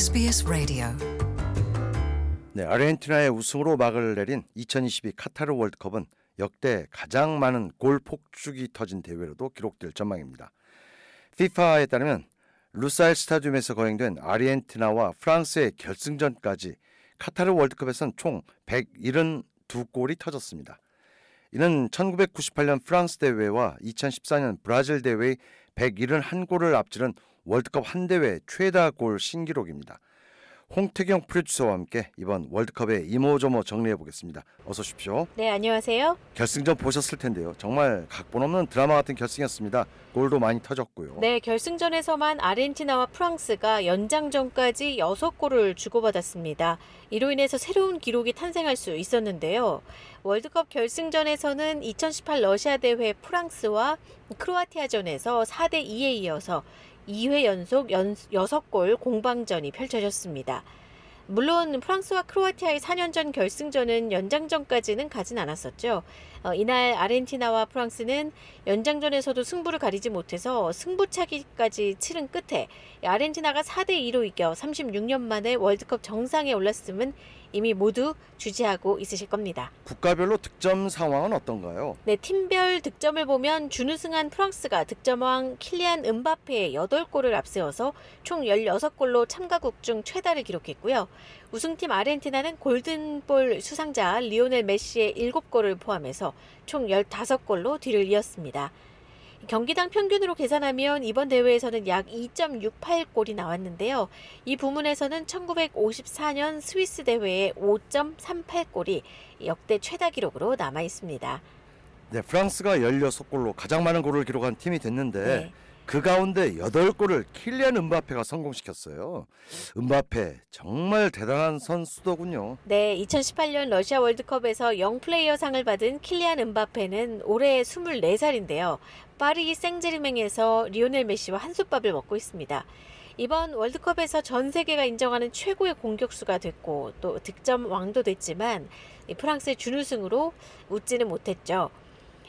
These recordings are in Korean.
SBS Radio. 네, 아르헨티나의 우승으로 막을 내린 2022 카타르 월드컵은 역대 가장 많은 골 폭죽이 터진 대회로도 기록될 전망입니다. FIFA에 따르면 루사일 스타디움에서 거행된 아르헨티나와 프랑스의 결승전까지 카타르 월드컵에선 총 172골이 터졌습니다. 이는 1998년 프랑스 대회와 2014년 브라질 대회의 171골을 앞지른 월드컵 한 대회 최다 골 신기록입니다. 홍태경 프로듀서와 함께 이번 월드컵의 이모저모 정리해 보겠습니다. 어서 오십시오. 네, 안녕하세요. 결승전 보셨을 텐데요. 정말 각본 없는 드라마 같은 결승이었습니다. 골도 많이 터졌고요. 네, 결승전에서만 아르헨티나와 프랑스가 연장전까지 6골을 주고받았습니다. 이로 인해서 새로운 기록이 탄생할 수 있었는데요. 월드컵 결승전에서는 2018 러시아 대회 프랑스와 크로아티아전에서 4대 2에 이어서 2회 연속 연, 6골 공방전이 펼쳐졌습니다. 물론 프랑스와 크로아티아의 4년 전 결승전은 연장전까지는 가진 않았었죠. 어, 이날 아르헨티나와 프랑스는 연장전에서도 승부를 가리지 못해서 승부차기까지 치른 끝에 아르헨티나가 4대 2로 이겨 36년 만에 월드컵 정상에 올랐음은 이미 모두 주지하고 있으실 겁니다. 국가별로 득점 상황은 어떤가요? 네, 팀별 득점을 보면 준우승한 프랑스가 득점왕 킬리안 은바페의 8골을 앞세워서 총 16골로 참가국 중 최다를 기록했고요. 우승팀 아르헨티나는 골든볼 수상자 리오넬 메시의 7골을 포함해서 총 15골로 뒤를 이었습니다. 경기당 평균으로 계산하면 이번 대회에서는 약 2.68골이 나왔는데요. 이 부문에서는 1954년 스위스 대회의 5.38골이 역대 최다 기록으로 남아 있습니다. 네, 프랑스가 16골로 가장 많은 골을 기록한 팀이 됐는데 네. 그 가운데 8골을 킬리안 음바페가 성공시켰어요. 음바페 정말 대단한 선수더군요. 네, 2018년 러시아 월드컵에서 young player 상을 받은 킬리안 음바페는 올해 24살인데요. 파리 생제르맹에서 리오넬 메시와 한솥밥을 먹고 있습니다. 이번 월드컵에서 전 세계가 인정하는 최고의 공격수가 됐고 또 득점 왕도 됐지만 이 프랑스의 준우승으로 웃지는 못했죠.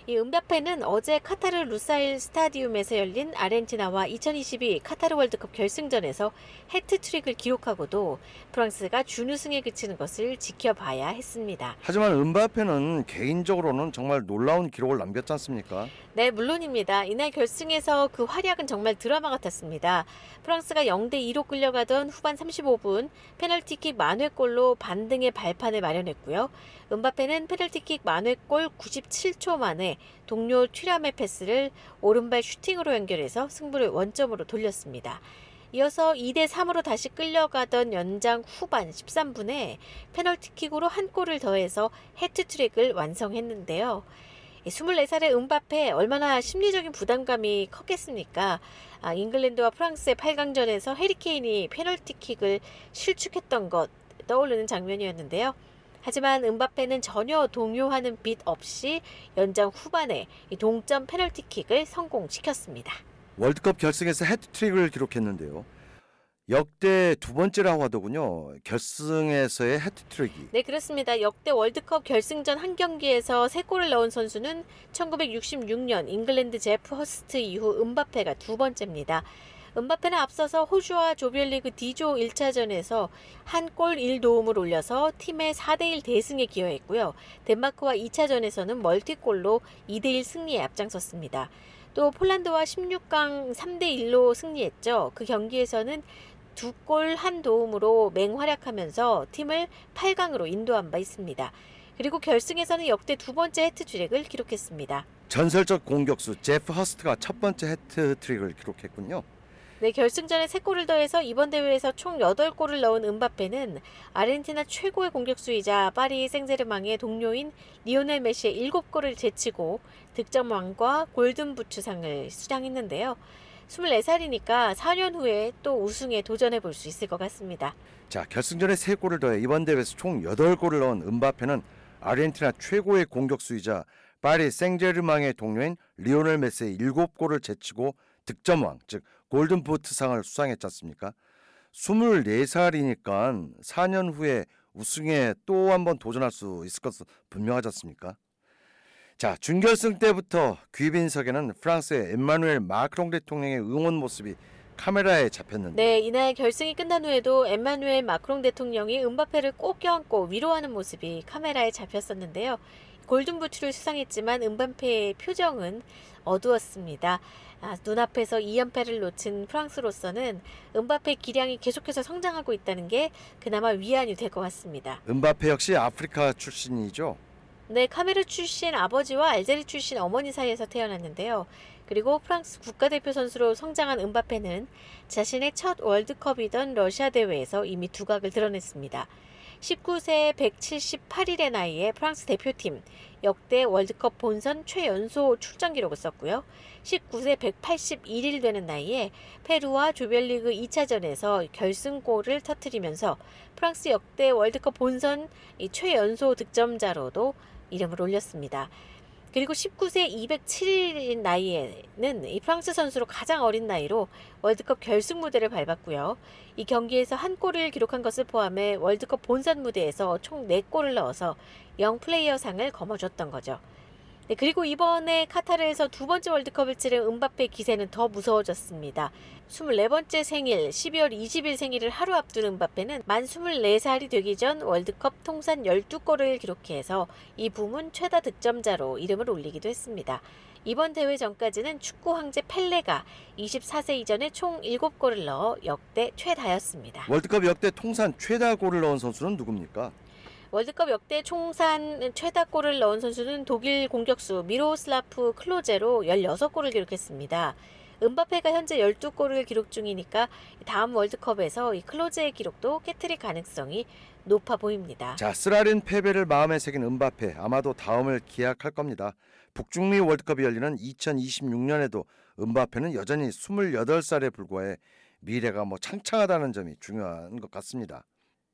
이 은바페는 어제 카타르 루사일 스타디움에서 열린 아르헨티나와 2022 카타르 월드컵 결승전에서 해트트릭을 기록하고도 프랑스가 준우승에 그치는 것을 지켜봐야 했습니다. 하지만 은바페는 개인적으로는 정말 놀라운 기록을 남겼지 않습니까? 네, 물론입니다. 이날 결승에서 그 활약은 정말 드라마 같았습니다. 프랑스가 0대 2로 끌려가던 후반 35분 페널티킥 만회골로 반등의 발판을 마련했고요. 은바페는 페널티킥 만회골 97초 만에 동료 튀람의 패스를 오른발 슈팅으로 연결해서 승부를 원점으로 돌렸습니다. 이어서 2대 3으로 다시 끌려가던 연장 후반 13분에 페널티킥으로 한 골을 더해서 해트트릭을 완성했는데요. 24살의 은바페 얼마나 심리적인 부담감이 컸겠습니까? 아, 잉글랜드와 프랑스의 8강전에서 해리케인이 페널티킥을 실축했던 것 떠오르는 장면이었는데요. 하지만 은바페는 전혀 동요하는 빛 없이 연장 후반에 동점 페널티킥을 성공시켰습니다. 월드컵 결승에서 해트트릭을 기록했는데요. 역대 두 번째라고 하더군요. 결승에서의 해트트릭이. 네, 그렇습니다. 역대 월드컵 결승전 한 경기에서 세 골을 넣은 선수는 1966년 잉글랜드 제프 허스트 이후 음바페가 두 번째입니다. 음바페는 앞서서 호주와 조별리그 D조 1차전에서 한 골 1도움을 올려서 팀의 4대1 대승에 기여했고요. 덴마크와 2차전에서는 멀티골로 2대1 승리에 앞장섰습니다. 또 폴란드와 16강 3대1로 승리했죠. 그 경기에서는 두 골 한 도움으로 맹활약하면서 팀을 8강으로 인도한 바 있습니다. 그리고 결승에서는 역대 두 번째 해트트릭을 기록했습니다. 전설적 공격수 제프 허스트가 첫 번째 해트트릭을 기록했군요. 네, 결승전에 3골을 더해서 이번 대회에서 총 8골을 넣은 은바페는 아르헨티나 최고의 공격수이자 파리 생제르맹의 동료인 리오넬 메시의 7골을 제치고 득점왕과 골든부츠상을 수상했는데요. 24살이니까 4년 후에 또 우승에 도전해 볼 수 있을 것 같습니다. 자, 결승전에 3골을 더해 이번 대회에서 총 8골을 넣은 은바페는 아르헨티나 최고의 공격수이자 파리 생제르맹의 동료인 리오넬 메시의 7골을 제치고 득점왕, 즉 골든부트상을 수상했지 않습니까? 24살이니까 4년 후에 우승에 또 한 번 도전할 수 있을 것은 분명하지 않습니까? 자, 준결승 때부터 귀빈석에는 프랑스의 엠마누엘 마크롱 대통령의 응원 모습이 카메라에 잡혔는데 네, 이날 결승이 끝난 후에도 엠마누엘 마크롱 대통령이 은바페를 꼭 껴안고 위로하는 모습이 카메라에 잡혔었는데요. 골든부츠를 수상했지만 은바페의 표정은 어두웠습니다. 아, 눈앞에서 2연패를 놓친 프랑스로서는 은바페 기량이 계속해서 성장하고 있다는 게 그나마 위안이 될 것 같습니다. 은바페 역시 아프리카 출신이죠. 네, 카메르 출신 아버지와 알제리 출신 어머니 사이에서 태어났는데요. 그리고 프랑스 국가대표 선수로 성장한 은바페는 자신의 첫 월드컵이던 러시아 대회에서 이미 두각을 드러냈습니다. 19세 178일의 나이에 프랑스 대표팀 역대 월드컵 본선 최연소 출전 기록을 썼고요. 19세 181일 되는 나이에 페루와 조별리그 2차전에서 결승골을 터뜨리면서 프랑스 역대 월드컵 본선 최연소 득점자로도 이름을 올렸습니다. 그리고 19세 207일인 나이에는 이 프랑스 선수로 가장 어린 나이로 월드컵 결승 무대를 밟았고요. 이 경기에서 한 골을 기록한 것을 포함해 월드컵 본선 무대에서 총 4골을 넣어서 영 플레이어 상을 거머쥐었던 거죠. 네, 그리고 이번에 카타르에서 두 번째 월드컵을 치른 은바페 기세는 더 무서워졌습니다. 24번째 생일, 12월 20일 생일을 하루 앞둔 은바페는 만 24살이 되기 전 월드컵 통산 12골을 기록해서 이 부문 최다 득점자로 이름을 올리기도 했습니다. 이번 대회 전까지는 축구 황제 펠레가 24세 이전에 총 7골을 넣어 역대 최다였습니다. 월드컵 역대 통산 최다 골을 넣은 선수는 누굽니까? 월드컵 역대 총산 최다 골을 넣은 선수는 독일 공격수 미로슬라프 클로제로 16골을 기록했습니다. 은바페가 현재 12골을 기록 중이니까 다음 월드컵에서 이 클로제의 기록도 깨트릴 가능성이 높아 보입니다. 자, 쓰라린 패배를 마음에 새긴 은바페 아마도 다음을 기약할 겁니다. 북중미 월드컵이 열리는 2026년에도 은바페는 여전히 28살에 불과해 미래가 뭐 창창하다는 점이 중요한 것 같습니다.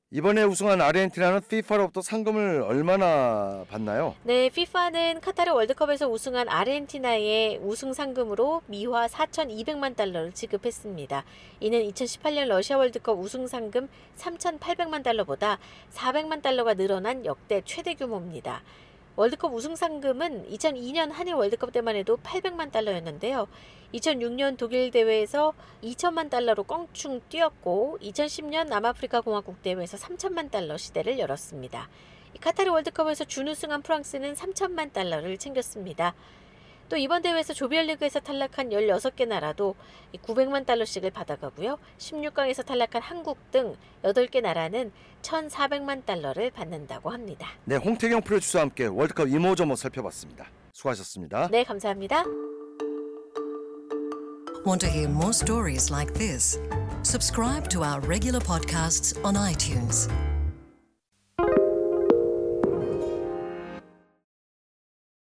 이번에 우승한 아르헨티나는 FIFA로부터 상금을 얼마나 받나요? 네, FIFA는 카타르 월드컵에서 우승한 아르헨티나의 우승 상금으로 미화 4,200만 달러를 지급했습니다. 이는 2018년 러시아 월드컵 우승 상금 3,800만 달러보다 400만 달러가 늘어난 역대 최대 규모입니다. 월드컵 우승 상금은 2002년 한일 월드컵 때만 해도 800만 달러였는데요. 2006년 독일 대회에서 2천만 달러로 껑충 뛰었고 2010년 남아프리카 공화국 대회에서 3천만 달러 시대를 열었습니다. 카타르 월드컵에서 준우승한 프랑스는 3천만 달러를 챙겼습니다. 또 이번 대회에서 조별리그에서 탈락한 16개 나라도 900만 달러씩을 받아가고요. 16강에서 탈락한 한국 등 8개 나라는 1,400만 달러를 받는다고 합니다. 네, 홍태경 프로듀서와 함께 월드컵 이모저모 살펴봤습니다. 수고하셨습니다. 네, 감사합니다. Want to hear more stories like this? Subscribe to our regular podcasts on iTunes.